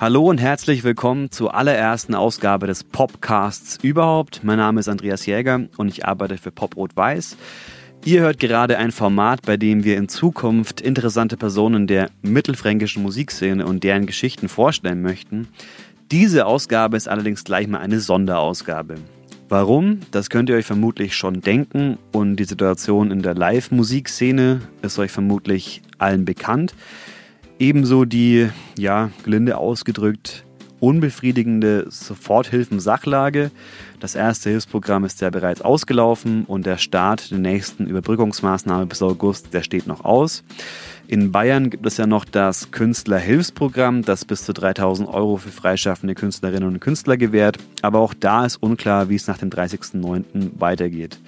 Hallo und herzlich willkommen zur allerersten Ausgabe des Popcasts überhaupt. Mein Name ist Andreas Jäger und ich arbeite für Pop Rot Weiß. Ihr hört gerade ein Format, bei dem wir in Zukunft interessante Personen der mittelfränkischen Musikszene und deren Geschichten vorstellen möchten. Diese Ausgabe ist allerdings gleich mal eine Sonderausgabe. Warum? Das könnt ihr euch vermutlich schon denken und die Situation in der Live-Musikszene ist euch vermutlich allen bekannt. Ebenso die, ja, gelinde ausgedrückt, unbefriedigende Soforthilfen-Sachlage. Das erste Hilfsprogramm ist ja bereits ausgelaufen und der Start der nächsten Überbrückungsmaßnahme bis August, der steht noch aus. In Bayern gibt es ja noch das Künstlerhilfsprogramm, das bis zu 3000 Euro für freischaffende Künstlerinnen und Künstler gewährt. Aber auch da ist unklar, wie es nach dem 30.09. weitergeht.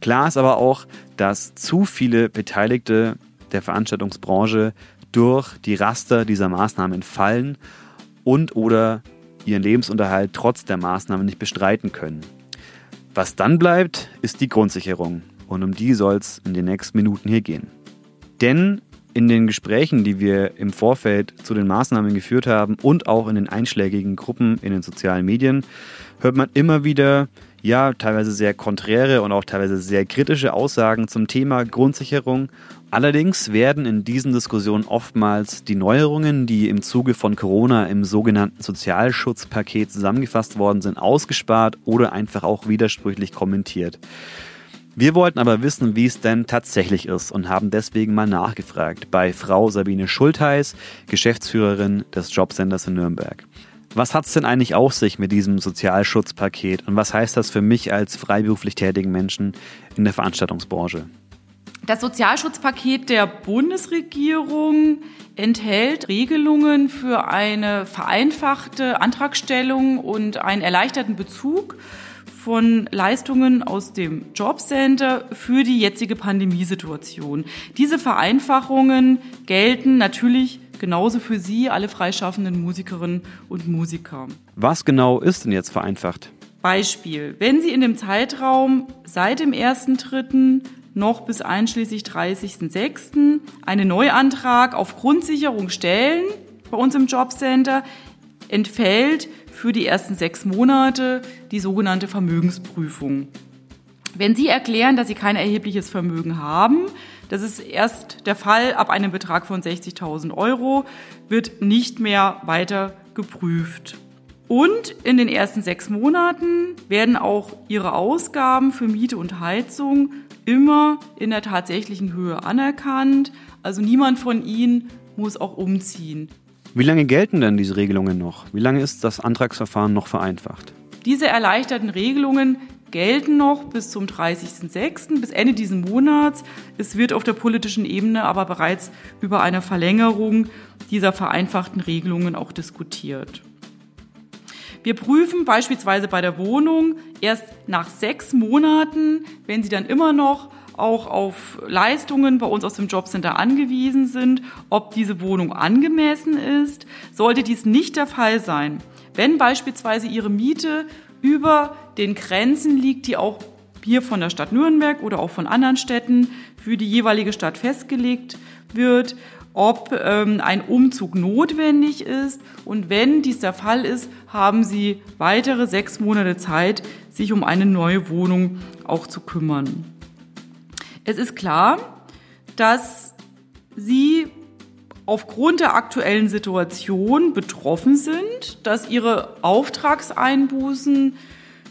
Klar ist aber auch, dass zu viele Beteiligte der Veranstaltungsbranche durch die Raster dieser Maßnahmen fallen und oder ihren Lebensunterhalt trotz der Maßnahmen nicht bestreiten können. Was dann bleibt, ist die Grundsicherung. Und um die soll es in den nächsten Minuten hier gehen. Denn in den Gesprächen, die wir im Vorfeld zu den Maßnahmen geführt haben und auch in den einschlägigen Gruppen in den sozialen Medien, hört man immer wieder, ja, teilweise sehr konträre und auch teilweise sehr kritische Aussagen zum Thema Grundsicherung. Allerdings werden in diesen Diskussionen oftmals die Neuerungen, die im Zuge von Corona im sogenannten Sozialschutzpaket zusammengefasst worden sind, ausgespart oder einfach auch widersprüchlich kommentiert. Wir wollten aber wissen, wie es denn tatsächlich ist und haben deswegen mal nachgefragt bei Frau Sabine Schultheiß, Geschäftsführerin des Jobcenters in Nürnberg. Was hat es denn eigentlich auf sich mit diesem Sozialschutzpaket und was heißt das für mich als freiberuflich tätigen Menschen in der Veranstaltungsbranche? Das Sozialschutzpaket der Bundesregierung enthält Regelungen für eine vereinfachte Antragstellung und einen erleichterten Bezug von Leistungen aus dem Jobcenter für die jetzige Pandemiesituation. Diese Vereinfachungen gelten natürlich genauso für Sie, alle freischaffenden Musikerinnen und Musiker. Was genau ist denn jetzt vereinfacht? Beispiel, wenn Sie in dem Zeitraum seit dem 1.3. noch bis einschließlich 30.06. einen Neuantrag auf Grundsicherung stellen bei uns im Jobcenter, entfällt für die ersten sechs Monate die sogenannte Vermögensprüfung. Wenn Sie erklären, dass Sie kein erhebliches Vermögen haben, das ist erst der Fall ab einem Betrag von 60.000 Euro, wird nicht mehr weiter geprüft. Und in den ersten sechs Monaten werden auch Ihre Ausgaben für Miete und Heizung immer in der tatsächlichen Höhe anerkannt. Also niemand von Ihnen muss auch umziehen. Wie lange gelten denn diese Regelungen noch? Wie lange ist das Antragsverfahren noch vereinfacht? Diese erleichterten Regelungen gelten noch bis zum 30.06., bis Ende dieses Monats. Es wird auf der politischen Ebene aber bereits über eine Verlängerung dieser vereinfachten Regelungen auch diskutiert. Wir prüfen beispielsweise bei der Wohnung erst nach sechs Monaten, wenn sie dann immer noch auch auf Leistungen bei uns aus dem Jobcenter angewiesen sind, ob diese Wohnung angemessen ist. Sollte dies nicht der Fall sein, wenn beispielsweise Ihre Miete über den Grenzen liegt, die auch hier von der Stadt Nürnberg oder auch von anderen Städten für die jeweilige Stadt festgelegt wird, ob ähm, ein Umzug notwendig ist. Und wenn dies der Fall ist, haben Sie weitere sechs Monate Zeit, sich um eine neue Wohnung auch zu kümmern. Es ist klar, dass Sie aufgrund der aktuellen Situation betroffen sind, dass Ihre Auftragseinbußen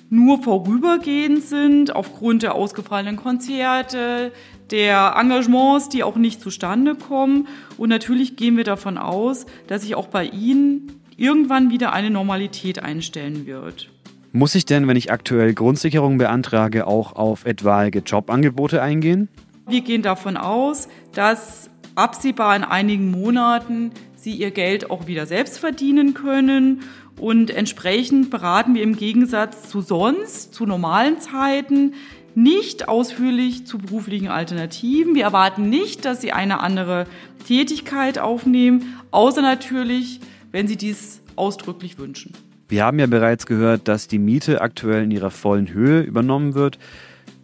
nur vorübergehend sind aufgrund der ausgefallenen Konzerte, der Engagements, die auch nicht zustande kommen. Und natürlich gehen wir davon aus, dass sich auch bei Ihnen irgendwann wieder eine Normalität einstellen wird. Muss ich denn, wenn ich aktuell Grundsicherung beantrage, auch auf etwaige Jobangebote eingehen? Wir gehen davon aus, dass absehbar in einigen Monaten Sie Ihr Geld auch wieder selbst verdienen können. Und entsprechend beraten wir im Gegensatz zu sonst, zu normalen Zeiten, nicht ausführlich zu beruflichen Alternativen. Wir erwarten nicht, dass Sie eine andere Tätigkeit aufnehmen, außer natürlich, wenn Sie dies ausdrücklich wünschen. Wir haben ja bereits gehört, dass die Miete aktuell in ihrer vollen Höhe übernommen wird.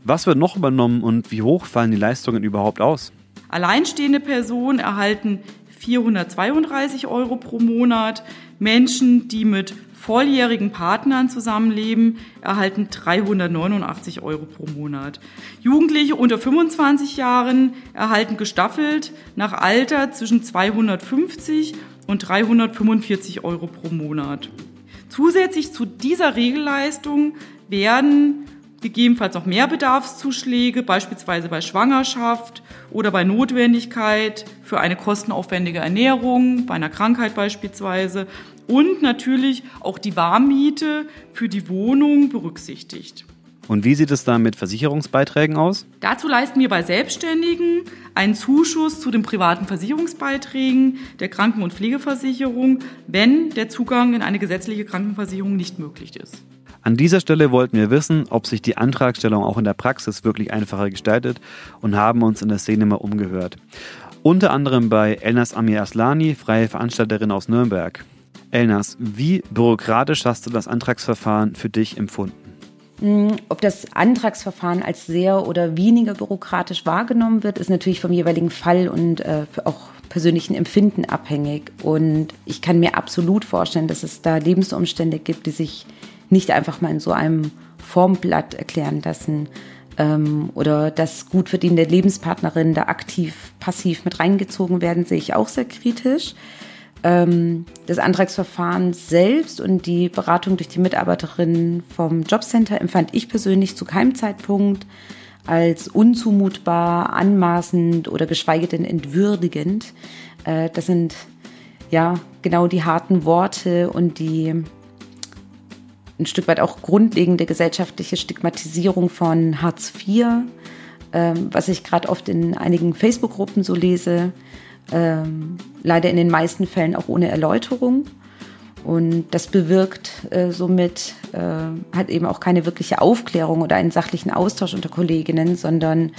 Was wird noch übernommen und wie hoch fallen die Leistungen überhaupt aus? Alleinstehende Personen erhalten 432 Euro pro Monat. Menschen, die mit volljährigen Partnern zusammenleben, erhalten 389 Euro pro Monat. Jugendliche unter 25 Jahren erhalten gestaffelt nach Alter zwischen 250 und 345 Euro pro Monat. Zusätzlich zu dieser Regelleistung werden gegebenenfalls noch mehr Bedarfszuschläge, beispielsweise bei Schwangerschaft oder bei Notwendigkeit für eine kostenaufwendige Ernährung, bei einer Krankheit beispielsweise und natürlich auch die Warmmiete für die Wohnung berücksichtigt. Und wie sieht es da mit Versicherungsbeiträgen aus? Dazu leisten wir bei Selbstständigen einen Zuschuss zu den privaten Versicherungsbeiträgen der Kranken- und Pflegeversicherung, wenn der Zugang in eine gesetzliche Krankenversicherung nicht möglich ist. An dieser Stelle wollten wir wissen, ob sich die Antragstellung auch in der Praxis wirklich einfacher gestaltet und haben uns in der Szene mal umgehört. Unter anderem bei Elnas Amir Aslani, freie Veranstalterin aus Nürnberg. Elnas, wie bürokratisch hast du das Antragsverfahren für dich empfunden? Hm, ob das Antragsverfahren als sehr oder weniger bürokratisch wahrgenommen wird, ist natürlich vom jeweiligen Fall und äh, auch persönlichen Empfinden abhängig. Und ich kann mir absolut vorstellen, dass es da Lebensumstände gibt, die sich nicht einfach mal in so einem Formblatt erklären lassen ähm, oder dass gut verdienende Lebenspartnerinnen da aktiv, passiv mit reingezogen werden, sehe ich auch sehr kritisch. Ähm, das Antragsverfahren selbst und die Beratung durch die Mitarbeiterinnen vom Jobcenter empfand ich persönlich zu keinem Zeitpunkt als unzumutbar, anmaßend oder geschweige denn entwürdigend. Äh, das sind ja genau die harten Worte und die ein Stück weit auch grundlegende gesellschaftliche Stigmatisierung von Hartz IV, ähm, was ich gerade oft in einigen Facebook-Gruppen so lese, ähm, leider in den meisten Fällen auch ohne Erläuterung. Und das bewirkt äh, somit äh, halt eben auch keine wirkliche Aufklärung oder einen sachlichen Austausch unter Kolleginnen, sondern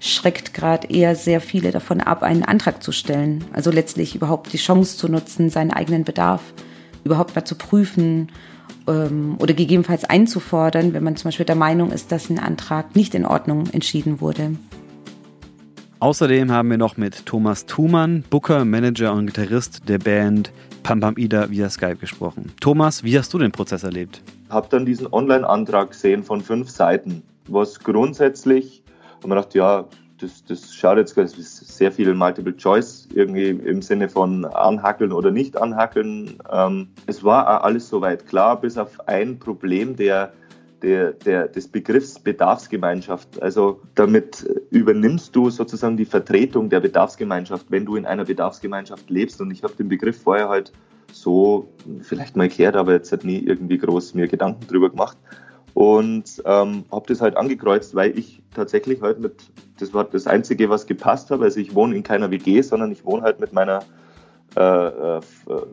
schreckt gerade eher sehr viele davon ab, einen Antrag zu stellen. Also letztlich überhaupt die Chance zu nutzen, seinen eigenen Bedarf überhaupt mal zu prüfen ähm, oder gegebenenfalls einzufordern, wenn man zum Beispiel der Meinung ist, dass ein Antrag nicht in Ordnung entschieden wurde. Außerdem haben wir noch mit Thomas Thumann, Booker, Manager und Gitarrist der Band Pam Pam Ida via Skype gesprochen. Thomas, wie hast du den Prozess erlebt? Ich habe dann diesen Online-Antrag gesehen von fünf Seiten, was grundsätzlich, und man dachte, ja, das, das schaut jetzt das ist sehr viel Multiple Choice irgendwie im Sinne von anhackeln oder nicht anhackeln. Ähm, es war alles soweit klar, bis auf ein Problem der, der, der, des Begriffs Bedarfsgemeinschaft. Also damit übernimmst du sozusagen die Vertretung der Bedarfsgemeinschaft, wenn du in einer Bedarfsgemeinschaft lebst. Und ich habe den Begriff vorher halt so vielleicht mal gehört, aber jetzt hat nie irgendwie groß mir Gedanken drüber gemacht und ähm, habe das halt angekreuzt, weil ich tatsächlich halt mit, das war das Einzige, was gepasst hat. Also ich wohne in keiner WG, sondern ich wohne halt mit meiner äh, äh,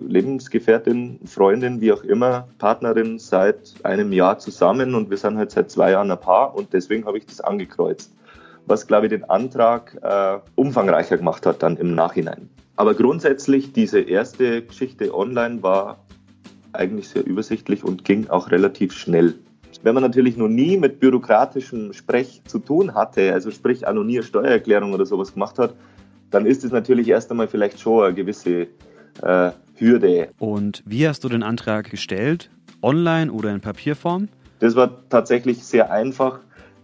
Lebensgefährtin, Freundin, wie auch immer, Partnerin seit einem Jahr zusammen und wir sind halt seit zwei Jahren ein Paar und deswegen habe ich das angekreuzt. Was, glaube ich, den Antrag äh, umfangreicher gemacht hat dann im Nachhinein. Aber grundsätzlich, diese erste Geschichte online war eigentlich sehr übersichtlich und ging auch relativ schnell. Wenn man natürlich noch nie mit bürokratischem Sprech zu tun hatte, also sprich eine Steuererklärung oder sowas gemacht hat, dann ist es natürlich erst einmal vielleicht schon eine gewisse äh, Hürde. Und wie hast du den Antrag gestellt? Online oder in Papierform? Das war tatsächlich sehr einfach,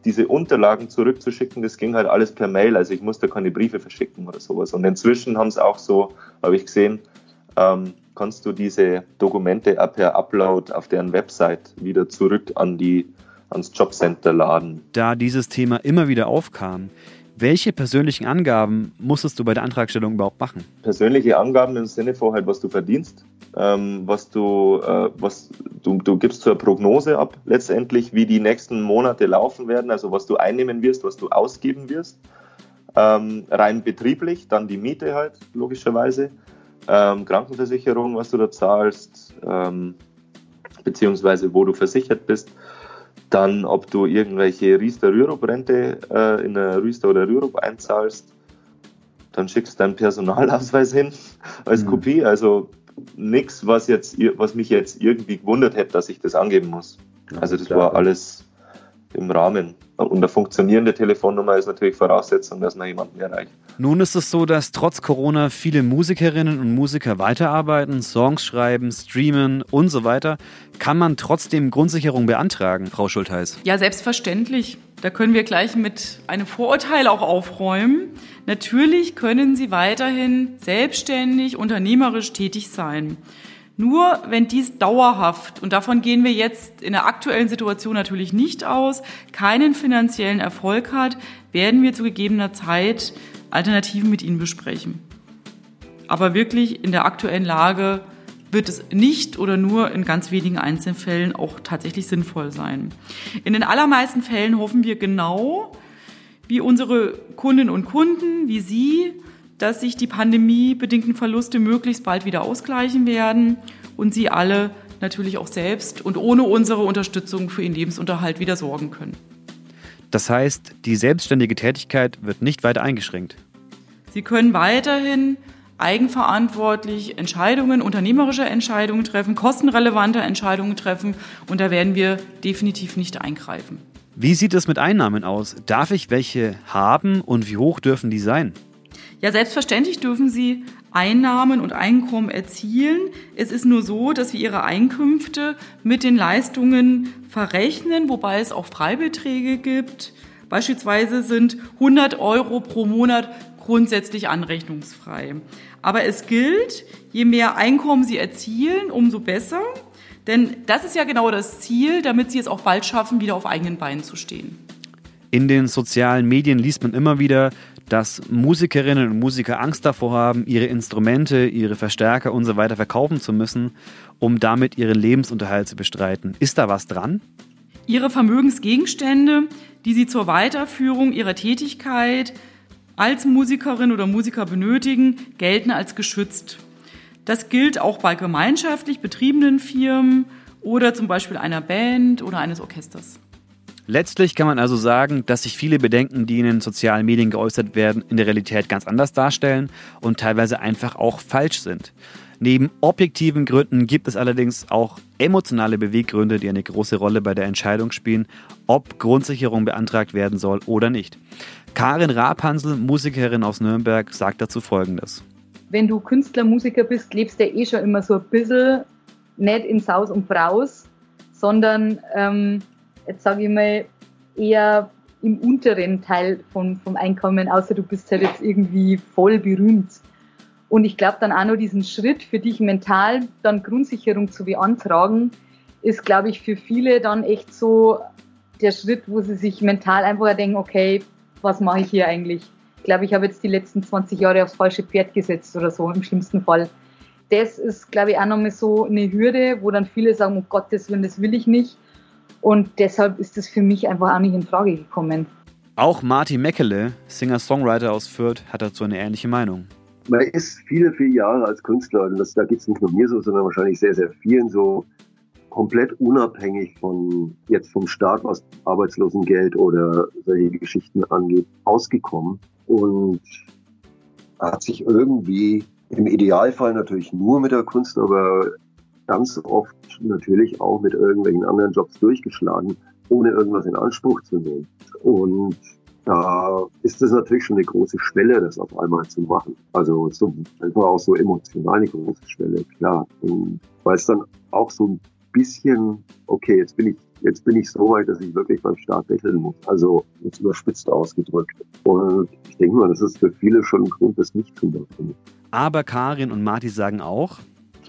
diese Unterlagen zurückzuschicken. Das ging halt alles per Mail, also ich musste keine Briefe verschicken oder sowas. Und inzwischen haben es auch so, habe ich gesehen, ähm, kannst du diese Dokumente per Upload auf deren Website wieder zurück an die, ans Jobcenter laden. Da dieses Thema immer wieder aufkam, welche persönlichen Angaben musstest du bei der Antragstellung überhaupt machen? Persönliche Angaben im Sinne von halt, was du verdienst, ähm, was du, äh, was du, du gibst zur Prognose ab, letztendlich, wie die nächsten Monate laufen werden, also was du einnehmen wirst, was du ausgeben wirst. Ähm, rein betrieblich, dann die Miete halt, logischerweise ähm, Krankenversicherung, was du da zahlst, ähm, beziehungsweise wo du versichert bist. Dann, ob du irgendwelche Riester-Rürup-Rente äh, in der Riester oder Rürup einzahlst. Dann schickst du deinen Personalausweis hin als mhm. Kopie. Also nichts, was, was mich jetzt irgendwie gewundert hätte, dass ich das angeben muss. also das klar, war alles im Rahmen. Und eine funktionierende Telefonnummer ist natürlich Voraussetzung, dass man jemanden erreicht. Nun ist es so, dass trotz Corona viele Musikerinnen und Musiker weiterarbeiten, Songs schreiben, streamen und so weiter. Kann man trotzdem Grundsicherung beantragen, Frau Schultheiß? Ja, selbstverständlich. Da können wir gleich mit einem Vorurteil auch aufräumen. Natürlich können Sie weiterhin selbstständig, unternehmerisch tätig sein. Nur wenn dies dauerhaft, und davon gehen wir jetzt in der aktuellen Situation natürlich nicht aus, keinen finanziellen Erfolg hat, werden wir zu gegebener Zeit Alternativen mit Ihnen besprechen. Aber wirklich in der aktuellen Lage wird es nicht oder nur in ganz wenigen Einzelfällen auch tatsächlich sinnvoll sein. In den allermeisten Fällen hoffen wir genau, wie unsere Kundinnen und Kunden, wie Sie, dass sich die pandemiebedingten Verluste möglichst bald wieder ausgleichen werden und Sie alle natürlich auch selbst und ohne unsere Unterstützung für Ihren Lebensunterhalt wieder sorgen können. Das heißt, die selbstständige Tätigkeit wird nicht weiter eingeschränkt. Sie können weiterhin eigenverantwortlich Entscheidungen, unternehmerische Entscheidungen treffen, kostenrelevante Entscheidungen treffen und da werden wir definitiv nicht eingreifen. Wie sieht es mit Einnahmen aus? Darf ich welche haben und wie hoch dürfen die sein? Ja, selbstverständlich dürfen Sie Einnahmen und Einkommen erzielen. Es ist nur so, dass wir Ihre Einkünfte mit den Leistungen verrechnen, wobei es auch Freibeträge gibt. Beispielsweise sind 100 Euro pro Monat grundsätzlich anrechnungsfrei. Aber es gilt, je mehr Einkommen Sie erzielen, umso besser. Denn das ist ja genau das Ziel, damit Sie es auch bald schaffen, wieder auf eigenen Beinen zu stehen. In den sozialen Medien liest man immer wieder, dass Musikerinnen und Musiker Angst davor haben, ihre Instrumente, ihre Verstärker und so weiter verkaufen zu müssen, um damit ihren Lebensunterhalt zu bestreiten. Ist da was dran? Ihre Vermögensgegenstände, die Sie zur Weiterführung Ihrer Tätigkeit als Musikerin oder Musiker benötigen, gelten als geschützt. Das gilt auch bei gemeinschaftlich betriebenen Firmen oder zum Beispiel einer Band oder eines Orchesters. Letztlich kann man also sagen, dass sich viele Bedenken, die in den sozialen Medien geäußert werden, in der Realität ganz anders darstellen und teilweise einfach auch falsch sind. Neben objektiven Gründen gibt es allerdings auch emotionale Beweggründe, die eine große Rolle bei der Entscheidung spielen, ob Grundsicherung beantragt werden soll oder nicht. Karin Rapansel, Musikerin aus Nürnberg, sagt dazu Folgendes. Wenn du Künstler, Musiker bist, lebst du eh schon immer so ein bisschen nicht in Saus und Braus, sondern ähm, jetzt sage ich mal, eher im unteren Teil von, vom Einkommen, außer du bist halt jetzt irgendwie voll berühmt. Und ich glaube dann auch noch diesen Schritt für dich mental dann Grundsicherung zu beantragen, ist, glaube ich, für viele dann echt so der Schritt, wo sie sich mental einfach denken, okay, was mache ich hier eigentlich? Ich glaube, ich habe jetzt die letzten 20 Jahre aufs falsche Pferd gesetzt oder so, im schlimmsten Fall. Das ist, glaube ich, auch nochmal so eine Hürde, wo dann viele sagen, um Gottes Willen, das will ich nicht. Und deshalb ist das für mich einfach auch nicht in Frage gekommen. Auch Martin Meckele, Singer-Songwriter aus Fürth, hat dazu eine ähnliche Meinung. Man ist viele, viele Jahre als Künstler, und das, da geht es nicht nur mir so, sondern wahrscheinlich sehr, sehr vielen so, komplett unabhängig von jetzt vom Staat, was Arbeitslosengeld oder solche Geschichten angeht, ausgekommen und hat sich irgendwie im Idealfall natürlich nur mit der Kunst, aber ganz oft natürlich auch mit irgendwelchen anderen Jobs durchgeschlagen, ohne irgendwas in Anspruch zu nehmen. Und da ist es natürlich schon eine große Schwelle, das auf einmal zu machen. Also so, einfach auch so emotional eine große Schwelle, klar. Und weil es dann auch so ein bisschen, okay, jetzt bin ich jetzt bin ich so weit, dass ich wirklich beim Start wechseln muss. Also jetzt überspitzt ausgedrückt. Und ich denke mal, das ist für viele schon ein Grund, das nicht zu machen. Aber Karin und Marti sagen auch,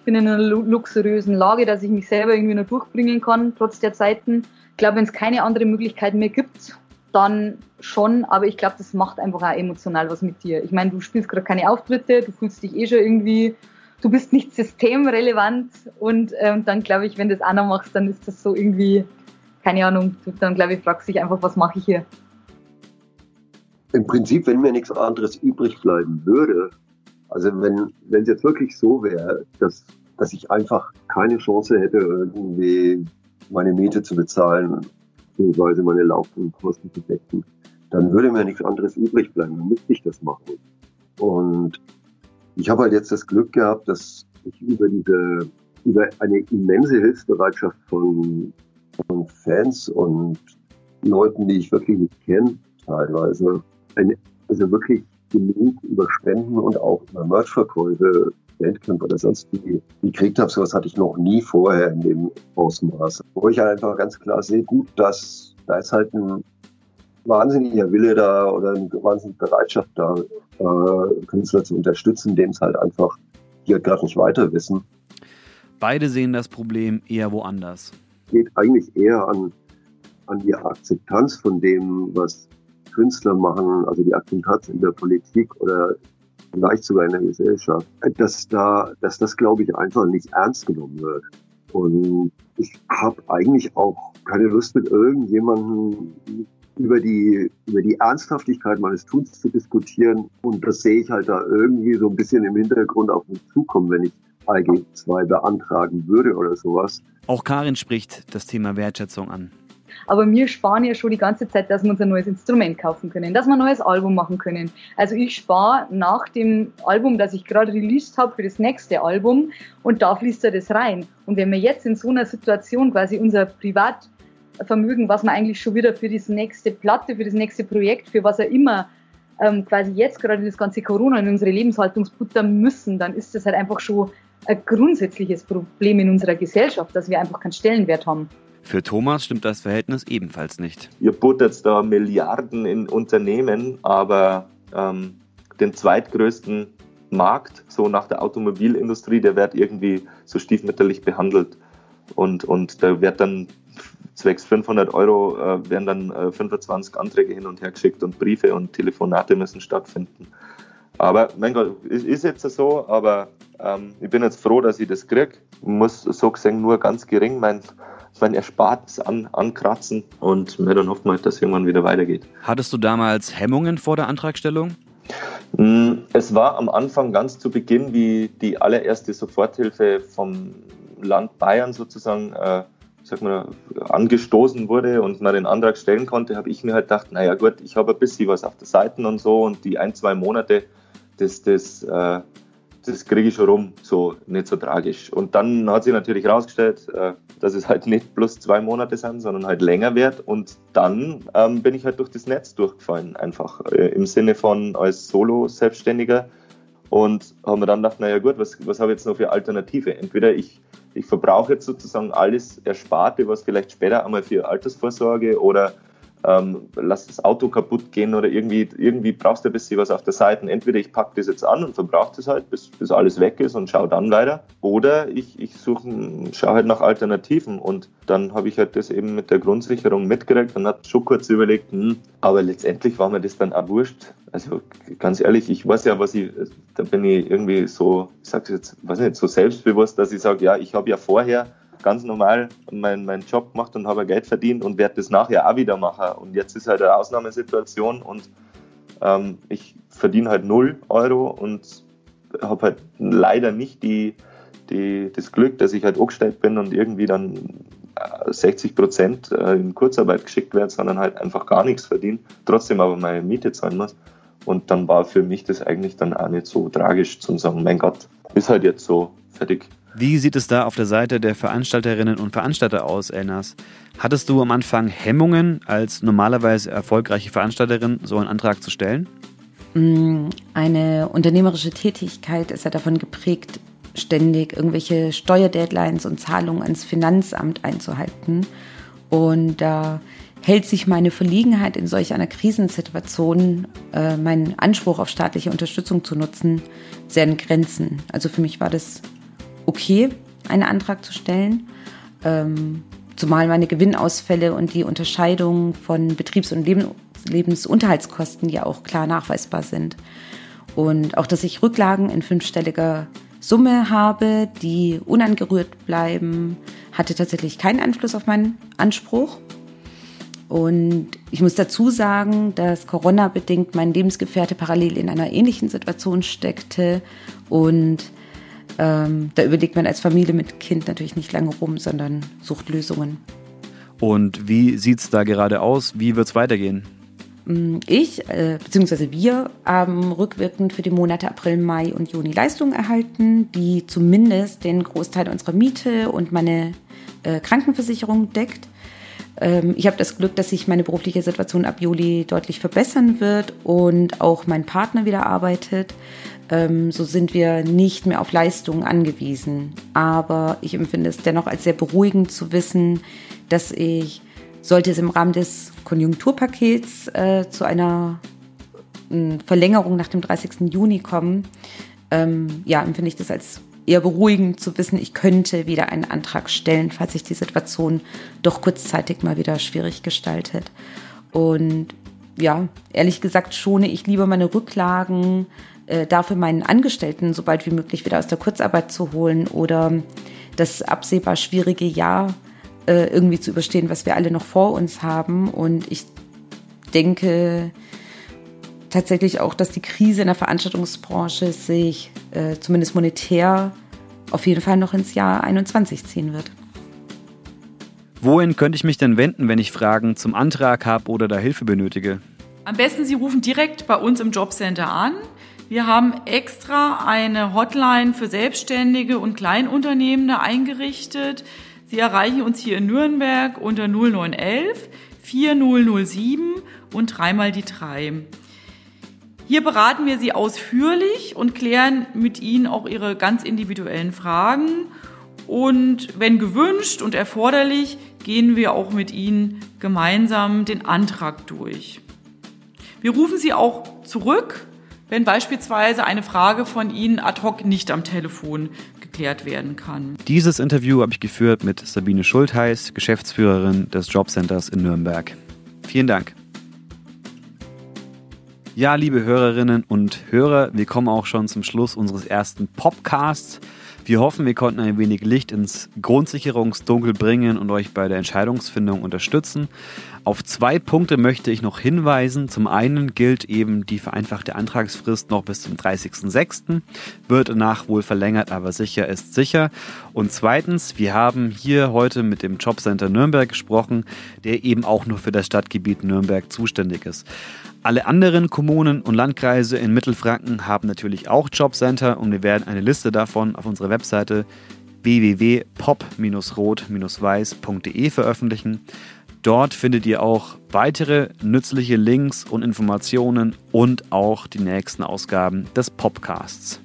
ich bin in einer luxuriösen Lage, dass ich mich selber irgendwie noch durchbringen kann, trotz der Zeiten. Ich glaube, wenn es keine andere Möglichkeit mehr gibt, dann schon, aber ich glaube, das macht einfach auch emotional was mit dir. Ich meine, du spielst gerade keine Auftritte, du fühlst dich eh schon irgendwie, du bist nicht systemrelevant und ähm, dann glaube ich, wenn du das auch noch machst, dann ist das so irgendwie, keine Ahnung, dann glaube ich, fragst du dich einfach, was mache ich hier? Im Prinzip, wenn mir nichts anderes übrig bleiben würde, also wenn wenn es jetzt wirklich so wäre, dass, dass ich einfach keine Chance hätte, irgendwie meine Miete zu bezahlen, beziehungsweise meine laufenden Kosten zu decken, dann würde mir nichts anderes übrig bleiben. Dann müsste ich das machen. Und ich habe halt jetzt das Glück gehabt, dass ich über diese, über eine immense Hilfsbereitschaft von, von Fans und Leuten, die ich wirklich nicht kenne, teilweise, eine, also wirklich genug über Spenden und auch über Merchverkäufe Bandcamp oder sonst wie gekriegt habe. Sowas hatte ich noch nie vorher in dem Ausmaß. Wo ich halt einfach ganz klar sehe, gut, dass da ist halt ein wahnsinniger Wille da oder eine wahnsinnige Bereitschaft da, äh, Künstler zu unterstützen, denen es halt einfach, die halt gerade nicht weiter wissen. Beide sehen das Problem eher woanders. Geht eigentlich eher an, an die Akzeptanz von dem, was Künstler machen, also die Akzeptanz in der Politik oder vielleicht sogar in der Gesellschaft, dass da, dass das, glaube ich, einfach nicht ernst genommen wird. Und ich habe eigentlich auch keine Lust mit irgendjemandem über die, über die Ernsthaftigkeit meines Tuns zu diskutieren. Und das sehe ich halt da irgendwie so ein bisschen im Hintergrund auf mich zukommen, wenn ich AG 2 beantragen würde oder sowas. Auch Karin spricht das Thema Wertschätzung an. Aber wir sparen ja schon die ganze Zeit, dass wir uns ein neues Instrument kaufen können, dass wir ein neues Album machen können. Also ich spare nach dem Album, das ich gerade released habe, für das nächste Album und da fließt ja das rein. Und wenn wir jetzt in so einer Situation quasi unser Privatvermögen, was wir eigentlich schon wieder für das nächste Platte, für das nächste Projekt, für was er immer ähm, quasi jetzt gerade das ganze Corona in unsere Lebenshaltung buttern müssen, dann ist das halt einfach schon ein grundsätzliches Problem in unserer Gesellschaft, dass wir einfach keinen Stellenwert haben. Für Thomas stimmt das Verhältnis ebenfalls nicht. Ihr buttert da Milliarden in Unternehmen, aber ähm, den zweitgrößten Markt, so nach der Automobilindustrie, der wird irgendwie so stiefmütterlich behandelt. Und, und da wird dann zwecks 500 Euro äh, werden dann äh, 25 Anträge hin und her geschickt und Briefe und Telefonate müssen stattfinden. Aber mein Gott, ist, ist jetzt so, aber ähm, ich bin jetzt froh, dass ich das kriege. Muss so gesehen nur ganz gering mein, mein Erspartes an, ankratzen und ja, dann hoffen wir, dass es irgendwann wieder weitergeht. Hattest du damals Hemmungen vor der Antragstellung? Hm, es war am Anfang ganz zu Beginn, wie die allererste Soforthilfe vom Land Bayern sozusagen äh, sag mal, angestoßen wurde und man den Antrag stellen konnte, habe ich mir halt gedacht, naja gut, ich habe ein bisschen was auf der Seite und so und die ein, zwei Monate, das, das äh, das kriege ich schon rum, so nicht so tragisch. Und dann hat sich natürlich herausgestellt, äh, dass es halt nicht plus zwei Monate sind, sondern halt länger wird. Und dann ähm, bin ich halt durch das Netz durchgefallen, einfach äh, im Sinne von als Solo-Selbstständiger. Und habe mir dann gedacht, naja gut, was, was habe ich jetzt noch für Alternative? Entweder ich, ich verbrauche jetzt sozusagen alles Ersparte, was vielleicht später einmal für Altersvorsorge oder ähm, lass das Auto kaputt gehen oder irgendwie, irgendwie brauchst du ein bisschen was auf der Seite. Entweder ich packe das jetzt an und verbrauche das halt, bis, bis alles weg ist und schaue dann weiter. Oder ich, ich suche, schaue halt nach Alternativen und dann habe ich halt das eben mit der Grundsicherung mitgekriegt und habe schon kurz überlegt, hm, aber letztendlich war mir das dann auch wurscht. Also ganz ehrlich, ich weiß ja, was ich, da bin ich irgendwie so, ich sag's jetzt, weiß nicht, so selbstbewusst, dass ich sage, ja, ich habe ja vorher ganz normal meinen mein Job gemacht und habe Geld verdient und werde das nachher auch wieder machen. Und jetzt ist halt eine Ausnahmesituation und ähm, ich verdiene halt 0 Euro und habe halt leider nicht die, die, das Glück, dass ich halt angestellt bin und irgendwie dann 60 äh, Prozent äh, in Kurzarbeit geschickt werde, sondern halt einfach gar nichts verdiene, trotzdem aber meine Miete zahlen muss. Und dann war für mich das eigentlich dann auch nicht so tragisch zu sagen, mein Gott, ist halt jetzt so, fertig. Wie sieht es da auf der Seite der Veranstalterinnen und Veranstalter aus, Elnas? Hattest du am Anfang Hemmungen, als normalerweise erfolgreiche Veranstalterin so einen Antrag zu stellen? Mm, eine unternehmerische Tätigkeit ist ja davon geprägt, ständig irgendwelche Steuerdeadlines und Zahlungen ans Finanzamt einzuhalten. Und da hält sich meine Verlegenheit in solch einer Krisensituation, äh, meinen Anspruch auf staatliche Unterstützung zu nutzen, sehr in Grenzen. Also für mich war das okay, einen Antrag zu stellen. Ähm, zumal meine Gewinnausfälle und die Unterscheidung von Betriebs- und Leben Lebensunterhaltskosten ja auch klar nachweisbar sind. Und auch, dass ich Rücklagen in fünfstelliger Summe habe, die unangerührt bleiben, hatte tatsächlich keinen Einfluss auf meinen Anspruch. Und ich muss dazu sagen, dass Corona bedingt mein Lebensgefährte parallel in einer ähnlichen Situation steckte und ähm, da überlegt man als Familie mit Kind natürlich nicht lange rum, sondern sucht Lösungen. Und wie sieht es da gerade aus? Wie wird es weitergehen? Mm, ich, äh, beziehungsweise wir, haben rückwirkend für die Monate April, Mai und Juni Leistungen erhalten, die zumindest den Großteil unserer Miete und meine äh, Krankenversicherung deckt. Ähm, ich habe das Glück, dass sich meine berufliche Situation ab Juli deutlich verbessern wird und auch mein Partner wieder arbeitet. Ähm, so sind wir nicht mehr auf Leistungen angewiesen. Aber ich empfinde es dennoch als sehr beruhigend zu wissen, dass ich, sollte es im Rahmen des Konjunkturpakets äh, zu einer Verlängerung nach dem 30. Juni kommen, ähm, ja, empfinde ich das als eher beruhigend zu wissen, ich könnte wieder einen Antrag stellen, falls sich die Situation doch kurzzeitig mal wieder schwierig gestaltet. Und ja, ehrlich gesagt schone ich lieber meine Rücklagen, äh, dafür meinen Angestellten so bald wie möglich wieder aus der Kurzarbeit zu holen oder das absehbar schwierige Jahr äh, irgendwie zu überstehen, was wir alle noch vor uns haben. Und ich denke tatsächlich auch, dass die Krise in der Veranstaltungsbranche sich äh, zumindest monetär auf jeden Fall noch ins Jahr 21 ziehen wird. Wohin könnte ich mich denn wenden, wenn ich Fragen zum Antrag habe oder da Hilfe benötige? Am besten Sie rufen direkt bei uns im Jobcenter an. Wir haben extra eine Hotline für Selbstständige und Kleinunternehmende eingerichtet. Sie erreichen uns hier in Nürnberg unter 0911 4007 und dreimal die drei. Hier beraten wir Sie ausführlich und klären mit Ihnen auch Ihre ganz individuellen Fragen. Und wenn gewünscht und erforderlich, gehen wir auch mit Ihnen gemeinsam den Antrag durch. Wir rufen Sie auch zurück, wenn beispielsweise eine Frage von Ihnen ad hoc nicht am Telefon geklärt werden kann. Dieses Interview habe ich geführt mit Sabine Schultheiß, Geschäftsführerin des Jobcenters in Nürnberg. Vielen Dank. Ja, liebe Hörerinnen und Hörer, wir kommen auch schon zum Schluss unseres ersten Podcasts. Wir hoffen, wir konnten ein wenig Licht ins Grundsicherungsdunkel bringen und euch bei der Entscheidungsfindung unterstützen. Auf zwei Punkte möchte ich noch hinweisen. Zum einen gilt eben die vereinfachte Antragsfrist noch bis zum 30.06. Wird danach wohl verlängert, aber sicher ist sicher. Und zweitens, wir haben hier heute mit dem Jobcenter Nürnberg gesprochen, der eben auch nur für das Stadtgebiet Nürnberg zuständig ist. Alle anderen Kommunen und Landkreise in Mittelfranken haben natürlich auch Jobcenter und wir werden eine Liste davon auf unserer Webseite www.pop-rot-weiß.de veröffentlichen. Dort findet ihr auch weitere nützliche Links und Informationen und auch die nächsten Ausgaben des Podcasts.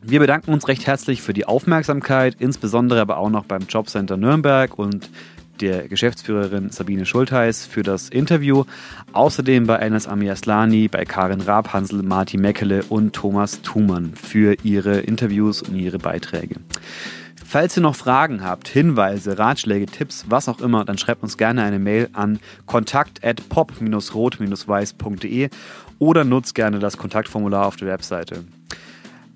Wir bedanken uns recht herzlich für die Aufmerksamkeit, insbesondere aber auch noch beim Jobcenter Nürnberg und der Geschäftsführerin Sabine Schultheiß für das Interview. Außerdem bei Enes Amiaslani, bei Karin Rabhansel, Martin Meckele und Thomas Thumann für ihre Interviews und ihre Beiträge. Falls ihr noch Fragen habt, Hinweise, Ratschläge, Tipps, was auch immer, dann schreibt uns gerne eine Mail an kontakt@pop-rot-weiß.de oder nutzt gerne das Kontaktformular auf der Webseite.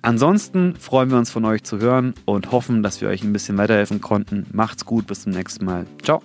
Ansonsten freuen wir uns von euch zu hören und hoffen, dass wir euch ein bisschen weiterhelfen konnten. Macht's gut, bis zum nächsten Mal. Ciao.